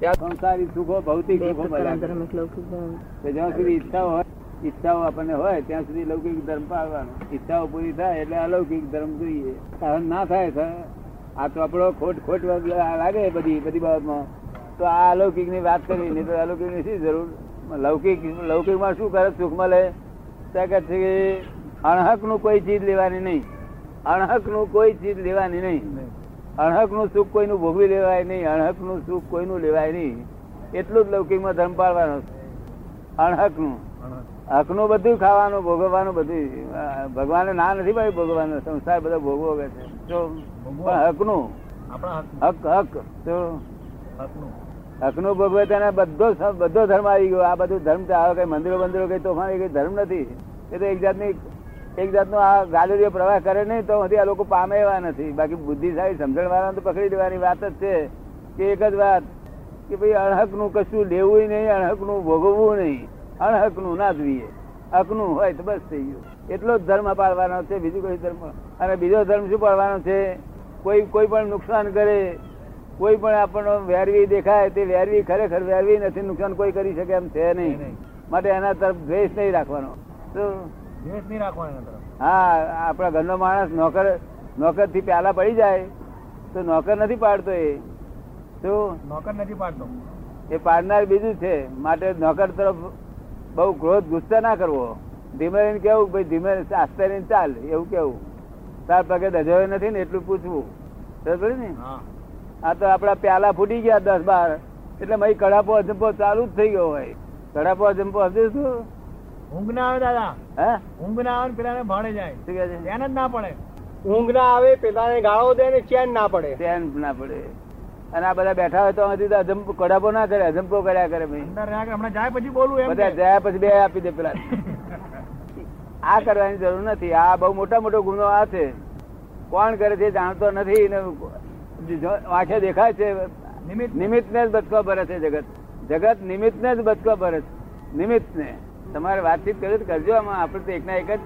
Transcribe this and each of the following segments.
ત્યાં સંસારી સુખો ભૌતિક સુખો તો જ્યાં સુધી ઈચ્છાઓ હોય ઈચ્છાઓ આપણને હોય ત્યાં સુધી લૌકિક ધર્મ પાડવાનો ઈચ્છાઓ પૂરી થાય એટલે અલૌકિક ધર્મ જોઈએ. સહન ના થાય તો આ ચોપડો ખોટ ખોટ લાગે બધી બધી બાબતમાં. તો આ અલૌકિકની વાત કરી નહીં તો અલૌકિકની શી જરૂર? લૌકિક લૌકિકમાં શું કરે? સુખ મળે ત્યાં કહે છે કે અણહકનું કોઈ ચીજ લેવાની નહીં. અણહકનું કોઈ ચીજ લેવાની નહીં. અણહકનું સુખ કોઈનું ભોગવી લેવાય નહીં અણહકનું સુખ કોઈનું લેવાય નહીં. એટલું જ લૌકિકમાં ધર્મ પાળવાનો અણહકનું હકનું બધું ખાવાનું ભોગવવાનું બધું. ભગવાન ના નથી ભાઈ ભોગવવાનું સંસાર બધો કે છે. તો પણ હકનું હક હક. તો હકનું ભોગવે તેને બધો બધો ધર્મ આવી ગયો. આ બધું ધર્મ આવે કઈ મંદિરો મંદિરો કઈ તોફાન કઈ ધર્મ નથી. એ તો એક જાતની એક જાતનો આ ગાલુરીયો પ્રવાહ કરે નહીં તો આ લોકો પામે એવા નથી. બાકી બુદ્ધિશાળી સમજણ વાળા તો પકડી દેવાની વાત જ છે કે એક જ વાત કે ભાઈ અણહકનું કશું લેવું નહીં અણહકનું ભોગવવું નહીં અણહકનું જોઈએ હકનું હોય તો બસ થઈ ગયું. એટલો જ ધર્મ પાળવાનો છે બીજું કોઈ ધર્મ. અને બીજો ધર્મ શું પાળવાનો છે? કોઈ કોઈ પણ નુકસાન કરે કોઈ પણ આપણને વેરવી દેખાય તે વેરવી ખરેખર વેરવી નથી નુકસાન કોઈ કરી શકે એમ છે નહીં. માટે એના તરફ દ્વેષ નહીં રાખવાનો. તો હા આપણા ઘરનો માણસ નોકર નોકરથી પ્યાલા પડી જાય તો નોકર નથી પાડતો એ. શું નોકર નથી પાડતો. એ પાડનાર બીજું છે. માટે નોકર તરફ બહુ ક્રોધ ગુસ્સા ના કરવો. ધીમે રહીને કેવું ભાઈ ધીમે આસ્તે રહીને ચાલ. એવું કેવું. તાર પગે દજાયો નથી ને એટલું પૂછવું. બરાબર ને? આ તો આપડા પ્યાલા ફૂટી ગયા દસ બાર. એટલે મય કડાપો અજંપો ચાલુ જ થઈ ગયો હોય. કડાપો અજંપો હશે શું? ઊંઘ ના આવે દાદા. હે? ઊંઘ ના આવે પેલા પેલાને ભાડે જાય. શું કહે છે? ધ્યાન જ ના પડે. ઊંઘ ના આવે પેલાને ગાળો દે ને ચેન ના પડે. ચેન ના પડે. અને આ બધા બેઠા હોય તો તો અજંપો કડાપો ના કરે અજંપો કર્યા કરે હમણાં જાય પછી બોલું એમ બધા જાય પછી બે આપી દે પેલા. આ કરવાની જરૂર નથી. આ બહુ મોટા મોટો ગુનો આ છે. કોણ કરે છે જાણતો નથી ને આંખે દેખાય છે. નિમિત્ત નિમિત્ત ને જ બચકો ભરે છે જગત. જગત નિમિત્ત ને જ બચકો ભરે છે. નિમિત્ત ને તમારે વાતચીત કરવી તો કરજો આમાં આપણે તો એકના એક જ.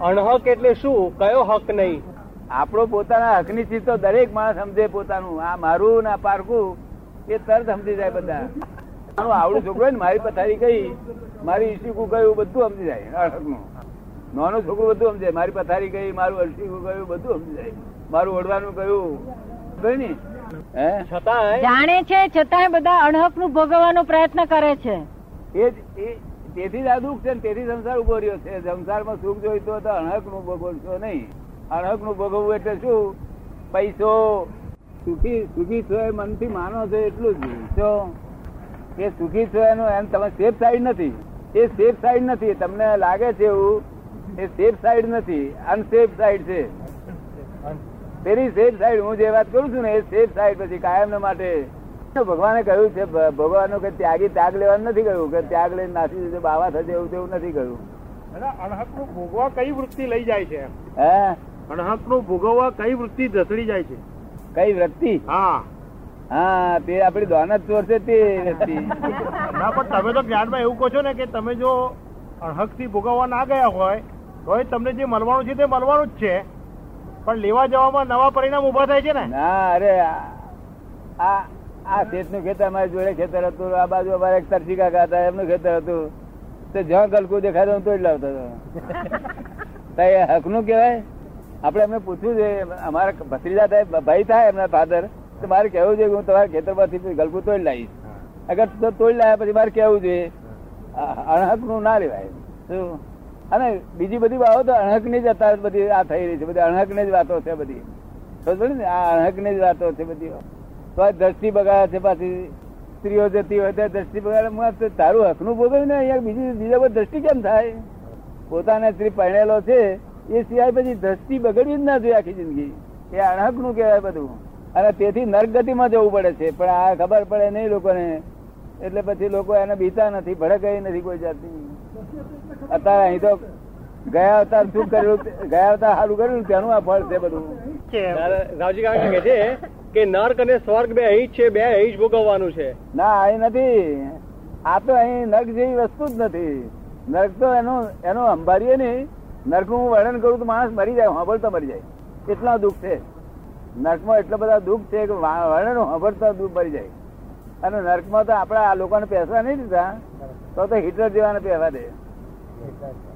અણહક એટલે શું? કયો હક નહીં? આપણો પોતાના હકની ચીજ તો દરેક માણસ સમજે પોતાનું. આ મારું ને આ પારકું એ તરત સમજી જાય બધા. મારું આવડું છોકરો હોય ને મારી પથારી કઈ મારી ઈશીકું કયું બધું સમજી જાય અણહકનું. નાનું છોકરું બધું સમજે મારી પથારી કઈ મારું અલસીકું કયું બધું સમજી જાય. મારું ઓઢવાનું કયું કયું ને? હે? જાણે છે છતાંય બધા અણહકનું ભોગવવાનો પ્રયત્ન કરે છે. એ જ- એ તેથી જ આ દુઃખ છે ને તેથી સંસાર ઊભો રહ્યો છે. સંસારમાં સુખ જોઈતો તો અણહકનું ભોગવશો નહીં. અણહકનું ભોગવવું એટલે શું? પૈસો. સુખી સુખી છો એ મનથી માનો છો એટલું જ જો એ સુખી છો એનું એમ તમે સેફ સાઈડ નથી. એ સેફ સાઈડ નથી. તમને લાગે છે એવું? એ સેફ સાઈડ નથી. અનસેફ સાઈડ છે. તેની સેફ સાઈડ હું જે વાત કરું છું ને એ સેફ સાઈડ પછી કાયમ માટે ભગવાને કહ્યું છે ભગવાન કે ત્યાગી ત્યાગ લેવાનું નથી કહ્યું કે ત્યાગ લઈને નાસી જશે બાવા થશે એવું તેવું નથી કહ્યું અણહકનું ભોગવા કઈ વૃત્તિ લઈ જાય છે હે? અણહકનું ભોગવવા કઈ વૃત્તિ ધસડી જાય છે? કઈ વૃત્તિ? હા. હા તે આપડી દોનત ચોર છે તે વૃત્તિ. ના પણ તમે તો જ્ઞાનમાં એવું કહો છો ને કે તમે જો અણહકથી ભોગવવા ના ગયા હોય તો તમને જે મળવાનું છે તે મળવાનું જ છે. પણ લેવા જવામાં નવા પરિણામ ઊભા થાય છે ને? ના અરે આ આ શેઠનું ખેતર અમારી જોડે ખેતર હતું આ બાજુ અમારે એક તરસી કાકા હતા એમનું ખેતર હતું. તો જ્યાં ગલકું દેખાતો હું તો જ લાવતો હતો. તો નું કેવાય આપણે એમને પૂછવું છે અમારા ભત્રીજા થાય ભાઈ થાય એમના ફાધર તો મારે કેવું જોઈએ હું તમારા ખેતરમાંથી ગલકું તોડી લાવીશ. અગર તો તોડી લાવ્યા પછી મારે કેવું જોઈએ અણહકનું ના લેવાય. શું? અને બીજી બધી બાબતો અણહકની જ અત્યારે બધી આ થઈ રહી છે બધી અણહકની જ વાતો છે બધી. સમજ ને? આ અણહકની જ વાતો છે બધી. તો દ્રષ્ટિ બગાડે છે પાછી. સ્ત્રીઓ જતી હોય ત્યારે દ્રષ્ટિ બગાડે. તારું હકનું ભોગવ્યું ને અહીંયા બીજી બીજા કોઈ દ્રષ્ટિ કેમ થાય? પોતાને સ્ત્રી પહેણેલો છે, એ સિવાય પછી દ્રષ્ટિ બગડવી જ ના જોઈએ આખી જિંદગી. એ અણહકનું કહેવાય બધું. અને તેથી નરગતિમાં જવું પડે છે, પણ આ ખબર પડે નહીં લોકોને. એટલે પછી લોકો એને બીતા નથી, ભડકાઈ નથી કોઈ જાતની. અત્યારે અહીં તો ગયા અવતાર શું કર્યું? ગયા અવતાર સારું કર્યું તેનું આ ફળ છે બધું. રાવજી કહે છે કે નર્ક અને સ્વર્ગ બે અહીં છે, બે અહીં જ ભોગવવાનું છે. ના, અહીં નથી. આ તો અહીં નર્ક જેવી વસ્તુ જ નથી. નર્ક તો એનું એનું અંબારીએ નહીં. નર્ક હું વર્ણન કરું તો માણસ મરી જાય સાંભળતો મરી જાય. કેટલા દુઃખ છે. નર્કમાં એટલા બધા દુઃખ છે કે વર્ણન સાંભળતા દુઃખ મરી જાય. અને નર્કમાં તો આપણા આ લોકોને પેસવા નહીં દીધા. તો તો હિટલર જેવાને પહેવા દે.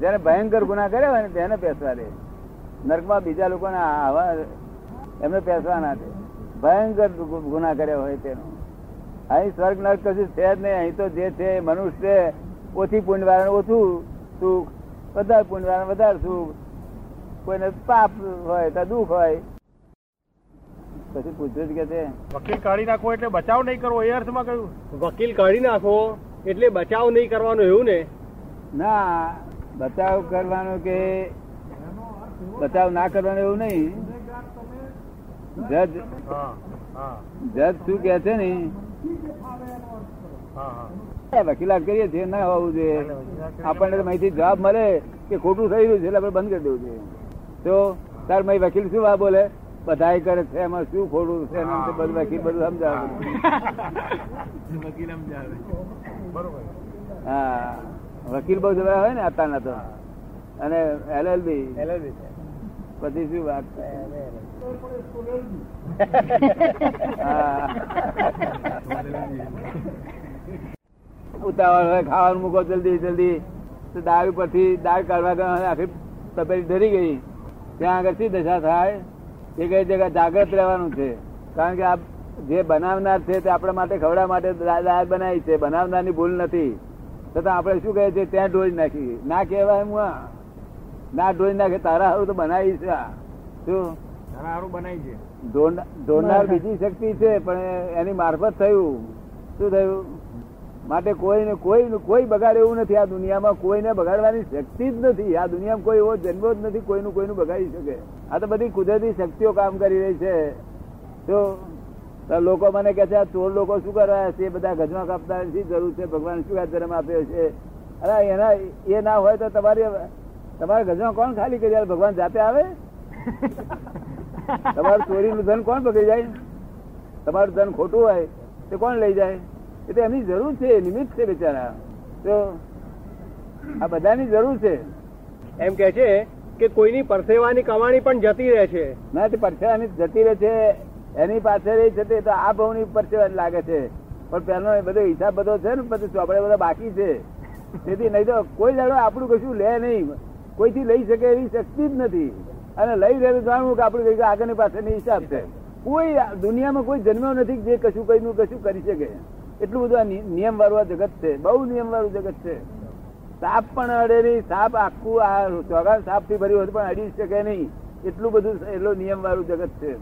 જેને ભયંકર ગુના કર્યા હોય ને તેને પેસવા દે. નર્કમાં બીજા લોકોને આવા એમને પેસવા ના દે. ભયંકર ગુના કર્યા હોય તેનો. અહીં સ્વર્ગ નર્ક કશું છે જ નહીં અહીં તો જે છે એ મનુષ્ય છે ઓછી પુણ્યવાળાને ઓછું સુખ વધારે પુણ્યવાળાને વધારે સુખ. કોઈને પાપ હોય તો દુઃખ હોય. પછી પૂછ્યું જ કે છે. વકીલ કાઢી નાખવો એટલે બચાવ નહીં કરવો એ અર્થમાં કહ્યું. વકીલ કાઢી નાખો એટલે બચાવ નહીં કરવાનો એવું ને? ના બચાવ કરવાનો કે બચાવ ના કરવાનો એવું નહીં. જજ જજ શું કે છે ને? વકીલાત કરીએ છીએ ના હોવું જોઈએ. આપણને તો અહીંથી જવાબ મળે કે ખોટું થઈ રહ્યું છે એટલે આપણે બંધ કરી દેવું જોઈએ. તો તાર મય વકીલ શું વા બોલે? બધાય કરે છે એમાં શું ખોટું છે? એમ તે બધું વકીલ બધું સમજાવે. હા. વકીલ બહુ જવા હોય ને અત્યારના તો. અને એલએલબી પછી શું વાત ઉતાવળ ખાવાનું મૂકો જલ્દી જલ્દી. તો પરથી દાળ કાઢવા આખી તપેલી ધરી ગઈ. ત્યાં આગળ શી દશા થાય? એ કઈ જગ્યા જાગ્રત રહેવાનું છે? કારણ કે આ જે બનાવનાર છે તે આપણા માટે, ખવડા માટે દાળ બનાવી છે. બનાવનારની ભૂલ નથી. છતાં આપણે શું કહે છે ત્યાં ડોજ નાખી ના કહેવાય હું ના ડોજ નાખે. તારા હારું તો બનાવી છે શું? ધોનાર બીજી શક્તિ છે પણ એની મારફત થયું. શું થયું? માટે કોઈને કોઈ કોઈ બગાડ એવું નથી. આ દુનિયામાં કોઈને બગાડવાની શક્તિ જ નથી. આ દુનિયામાં કોઈ એવો જન્મ જ નથી કોઈનું કોઈનું બગાડી શકે. આ તો બધી કુદરતી શક્તિઓ કામ કરી રહી છે. તો લોકો મને કે છે આ ચોર લોકો શું કરવા છે? એ બધા ગજમાં કાપતા શી જરૂર છે. ભગવાન શું આ જન્મ આપ્યો છે? અરે એના એ ના હોય તો તમારી તમારા ગજમાં કોણ ખાલી કરી ભગવાન જાતે આવે? તમારું ચોરીનું ધન કોણ પકડી જાય? તમારું ધન ખોટું હોય તે કોણ લઈ જાય? એ તો એમની જરૂર છે નિમિત્ત છે બિચારા. તો આ બધાની જરૂર છે. એમ કે છે કે કોઈની પરસેવાની કમાણી પણ જતી રહે છે. ના તે પરસેવાની જતી રહે છે. એની પાછળ રહી છે તે તો આ ભાવની પરસેવાની લાગે છે. પણ પેલો એ બધો હિસાબ બધો છે ને બધું ચોપડે બધા બાકી છે. તેથી નહીં તો કોઈ દાડો આપણું કશું લે નહીં. કોઈથી લઈ શકે એવી શક્તિ જ નથી. અને લઈ રહેલું જાણવું કે આપણું આગળની પાછળની હિસાબ છે. કોઈ દુનિયામાં કોઈ જન્મ્યો નથી જે કશું કઈ કશું કરી શકે. એટલું બધું આ નિયમ વાળું આ જગત છે. બહુ નિયમ વાળું જગત છે. સાપ પણ અડે નહીં. સાપ આખું આ ચોગા સાપથી ભર્યું હતું પણ અડી શકે નહીં. એટલું બધું એટલો નિયમ વાળું જગત છે.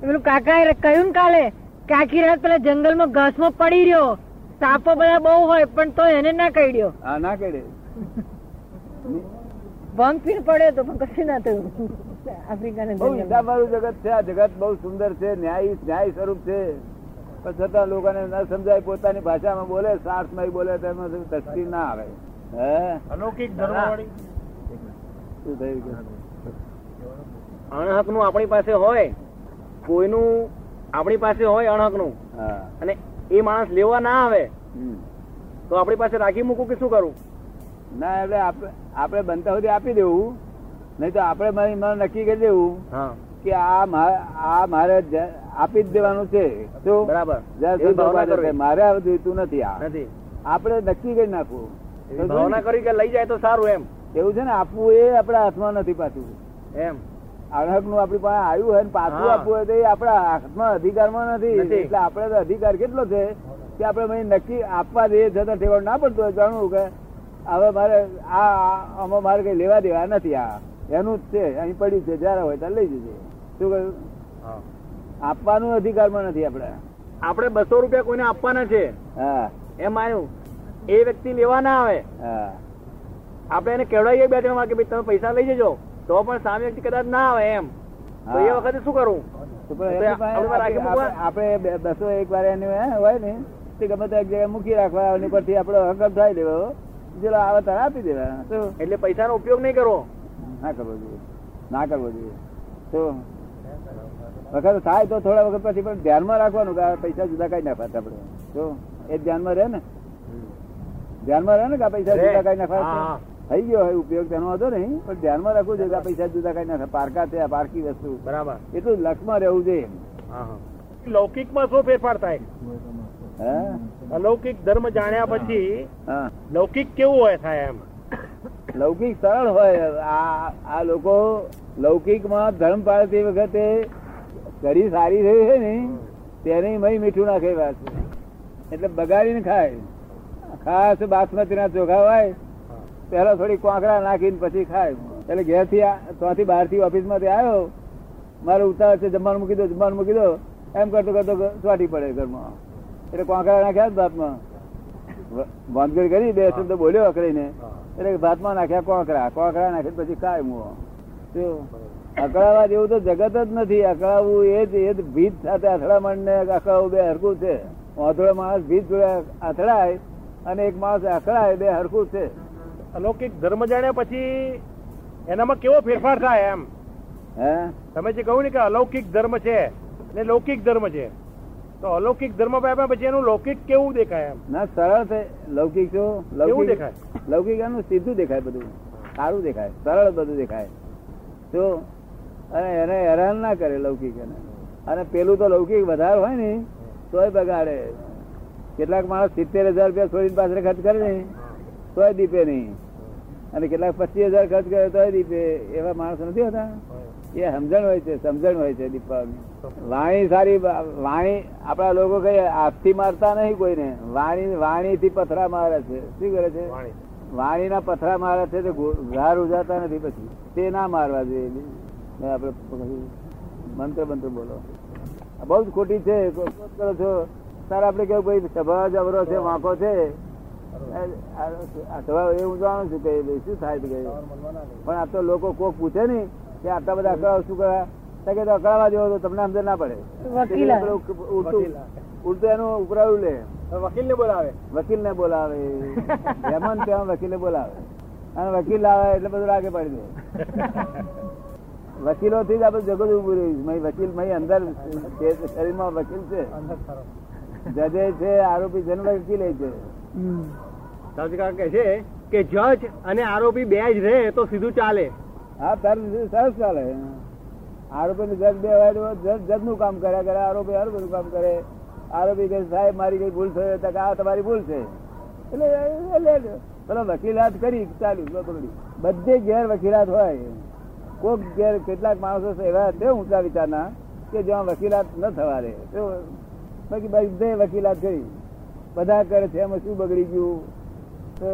પેલું કાકા કહ્યું ને કાલે કે આખી રાત પેલા જંગલમાં ઘાસમાં પડી રહ્યો. સાપો બધા બહુ હોય પણ તો એને ના કહ્યો હા ના કેડે ભંગ પડે તો પણ કશું ના થયું. આફ્રિકાના બહુ જંગલમાં. જગત છે આ જગત બહુ સુંદર છે ન્યાય ન્યાય સ્વરૂપ છે. પણ છતાં લોકોને ન સમજાય પોતાની ભાષામાં બોલે સાર્થમાં બોલે તેમાં તસ્તી ના આવે. હે? અલૌકિક ધર્મવાળી. શું થયું અણહકનું આપણી પાસે હોય કોઈનું આપણી પાસે હોય અણહકનું અને એ માણસ લેવા ના આવે હમ. તો આપણી પાસે રાખી મૂકું કે શું કરું? ના એટલે આપણે બનતા સુધી આપી દેવું. નહીં તો આપણે મારી મને નક્કી કરી દેવું કે આ આ મારે આપી જ દેવાનું છે. શું બરાબર. મારે જોઈતું નથી આ. આપણે નક્કી કરી નાખવું. ભાવના કરી કે લઈ જાય તો સારું એમ. એવું છે ને આપવું એ આપણા હાથમાં નથી પાછું. એમ. અણહકનું આપણી પાસે આવ્યું હોય ને પાછું આપવું હોય તો એ આપણા હાથમાં અધિકારમાં નથી. નથી. એટલે આપણે તો અધિકાર કેટલો છે કે આપણે નક્કી આપવા દઈએ છતાં ઠેવાડ ના પડતું હોય જાણવું કે હવે મારે આ આમાં મારે કઈ લેવા દેવા નથી આ. એનું જ છે અહીં પડ્યું છે જયારે હોય ત્યારે લઈ જજે. શું કહ્યું? આપવાનું અધિકારમાં નથી આપણે. આપણે બસો રૂપિયા કોઈને આપવાના છે. હા. એમ માન્યું એ વ્યક્તિ લેવા ના આવે. હા. આપણે એને કેવડાવીએ બે ત્રણ કે ભાઈ તમે પૈસા લઈ જજો. તો પણ સામે વ્યક્તિ કદાચ ના આવે એમ. તો એ વખતે શું કરું? આપડે આપણે બસો એક વાર એની હોય ને. તે ગમે તે એક જગ્યાએ મૂકી રાખવા એની પરથી આપડે હકમ થાય દેવો ચલો આવે તારે આપી દેવા શું? એટલે પૈસાનો ઉપયોગ નહીં કરવો. ના કરવો જોઈએ. ના કરવો જોઈએ. તો વખત થાય તો થોડા વખત પછી પણ ધ્યાનમાં રાખવાનું કે પૈસા જુદા કાઢી નાખવા આપણે. તો એ ધ્યાનમાં રહે ને. ધ્યાનમાં રહે ને કે પૈસા જુદા કાઢી નાખવા થઈ ગયો હોય ઉપયોગ તેનો હતો નહીં પણ ધ્યાનમાં રાખવું જોઈએ કે પૈસા જુદા કાઢી નાખે. પારકા છે પારકી વસ્તુ. બરાબર. એટલું લક્ષમાં રહેવું જોઈએ. લૌકિકમાં શું ફેરફાર થાય? અલૌકિક ધર્મ જાણ્યા પછી લૌકિક કેવું હોય થાય એમ? લૌકિક સરળ હોય. આ આ લોકો લૌકિકમાં ધર્મ પાળતી વખતે કરી સારી થઈ છે ને તેને મય મીઠું નાખે વાત એટલે બગાડીને ખાય. ખાસ બાસમતી ના ચોખા હોય પેલા થોડી કોંકરા નાખીને પછી ખાય. એટલે ઘેરથી આ- ત્યાંથી બહારથી ઓફિસમાંથી આવ્યો મારે ઉતાવળ છે જમવાનું મૂકી દો જમવાનું મૂકી દો એમ કરતો કરતો ચોટી પડે ઘરમાં. એટલે કોંકરા નાખ્યા ભાતમાં. વાંધગીર કરી બે શબ્દ બોલ્યો અકડીને એટલે ભાતમાં નાખ્યા કોંકરા. કોંકરા નાખે પછી કાય મુઓ. અકળાવા જેવું તો જગત જ નથી. અકળાવું એ જ એ જ ભીત સાથે અથડામણ ને અકળાવું બે હરખું છે. વાંધળો માણસ ભીત જોડે અથડાય અને એક માણસ અકળાય બે હરખું છે. અલૌકિક ધર્મ જાણ્યા પછી એનામાં કેવો ફેરફાર થાય એમ? હે? તમે જે કહ્યું ને કે અલૌકિક ધર્મ છે ને લૌકિક ધર્મ છે. તો અલૌકિક ધર્મ પામ્યા પછી એનું લૌકિક કેવું દેખાય એમ? ના સરળ છે. લૌકિક શું? લૌકિક દેખાય? લૌકિક એનું સીધું દેખાય બધું. સારું દેખાય. સરળ બધું દેખાય. તો અને એને હેરાન ના કરે લૌકિક એને. અને પેલું તો લૌકિક વધારે હોય ને તોય બગાડે. કેટલાક માણસ સિત્તેર હજાર રૂપિયા છોડીને પાછળ ખર્ચ કરે ને તોય દીપે નહીં. અને કેટલાક પચીસ હજાર ખર્ચ કરે તોય દીપે. એવા માણસ નથી હોતા. એ સમજણ હોય છે સમજણ હોય છે દીપાવલી. વાણી સારી વાણી આપણા લોકો કઈ હાથથી મારતા નહીં કોઈને. વાણી વાણી થી પથરા મારે છે. શું કરે છે? વાણી. વાણીના પથરા મારે છે તો ઘર ઉજાતા નથી પછી. તે ના મારવા જોઈએ. ને આપણે મંત્ર મંત્ર બોલો. બહુ જ ખોટી છે. કરો છો? સર આપણે કેવું ભાઈ સભા જબરો છે વાંકો છે? સભા એ હું જાણું છું કે શું થાય પણ આ તો લોકો કોક પૂછે ને કે આટલા બધા અકળાવ શું કરવા કે તો અકળાવા જેવો તો તમને સમજ ના પડે. ઉડતું એનું ઉપરાયું લે. વકીલ ને બોલાવે. વકીલ ને બોલાવે હેમંત ત્યાં વકીલ ને બોલાવે. અને વકીલ આવે એટલે બધું લાગે પાડી દે. વકીલો થી જ આપડે જગત ઉભું રહ્યું વકીલ મય અંદર છે, શરીરમાં વકીલ છે. જજે છે આરોપી જન વકીલે કહે છે કે જજ અને આરોપી બે જ રહે તો સીધું ચાલે. હા, તાર સરસ ચાલે. આરોપી જજ બે જજનું કામ કર્યા કરે, આરોપી આરોપી નું કામ કરે. આરોપી કે સાહેબ, મારી કઈ ભૂલ થઈ તો આ તમારી ભૂલ છે. એટલે પેલો વકીલાત કરી, ચાલ્યું બધે ઘેર વકીલાત હોય. કોઈક ઘેર કેટલાક માણસો એવા તે ઊંચા વિચારના કે જ્યાં વકીલાત ન થવા દે તો બાકી બધે વકીલાત કરી. બધા કરે છે, એમાં શું બગડી ગયું? તો